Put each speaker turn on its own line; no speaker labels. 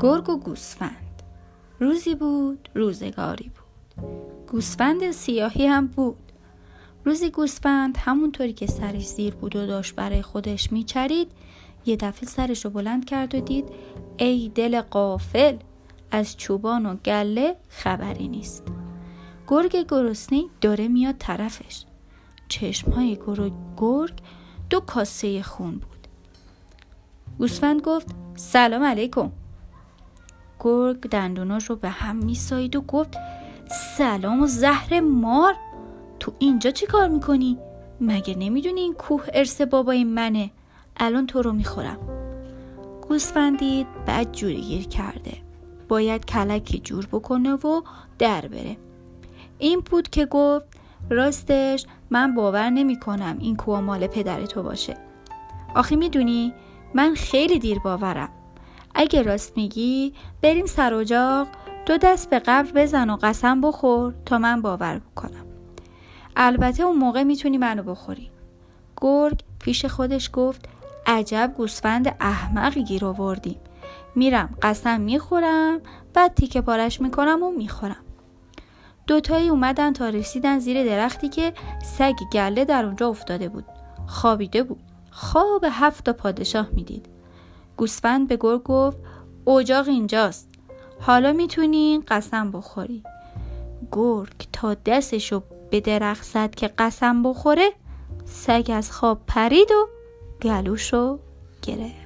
گرگ و گوسفند. روزی بود روزگاری بود. گوسفند سیاهی هم بود. روزی گوسفند همونطوری که سرش زیر بود و داشت برای خودش میچرید یه دفعه سرش رو بلند کرد و دید ای دل قافل از چوبان و گله خبری نیست. گرگ گرسنه داره میاد طرفش. چشمهای گرگ دو کاسه خون بود. گوسفند گفت سلام علیکم. گرگ دندوناش رو به هم میسایید و گفت سلام و زهر مار تو اینجا چی کار می‌کنی؟ مگه نمی‌دونی این کوه ارث بابای منه؟ الان تو رو می‌خورم. گوسفندید بعد جوری گیر کرده. باید کلکی جور بکنه و در بره. این بود که گفت راستش من باور نمی کنم این کوه مال پدر تو باشه. آخه می‌دونی من خیلی دیر باورم. اگه راست میگی بریم سر اجاق دو دست به قبر بزن و قسم بخور تا من باور بکنم. البته اون موقع می‌تونی منو بخوری. گرگ پیش خودش گفت عجب گوسفند احمقی گیر آوردیم. میرم قسم می‌خورم بعد تیکه پارش می‌کنم و می‌خورم. دوتایی اومدن تا رسیدن زیر درختی که سگ گله در اونجا افتاده بود. خوابیده بود. خواب هفت پادشاه می‌دید. گوسفند به گرگ گفت اجاق اینجاست حالا می‌تونی قسم بخوری. گرگ تا دستشو به درخت زد که قسم بخوره سگ از خواب پرید و گلوشو گرفت.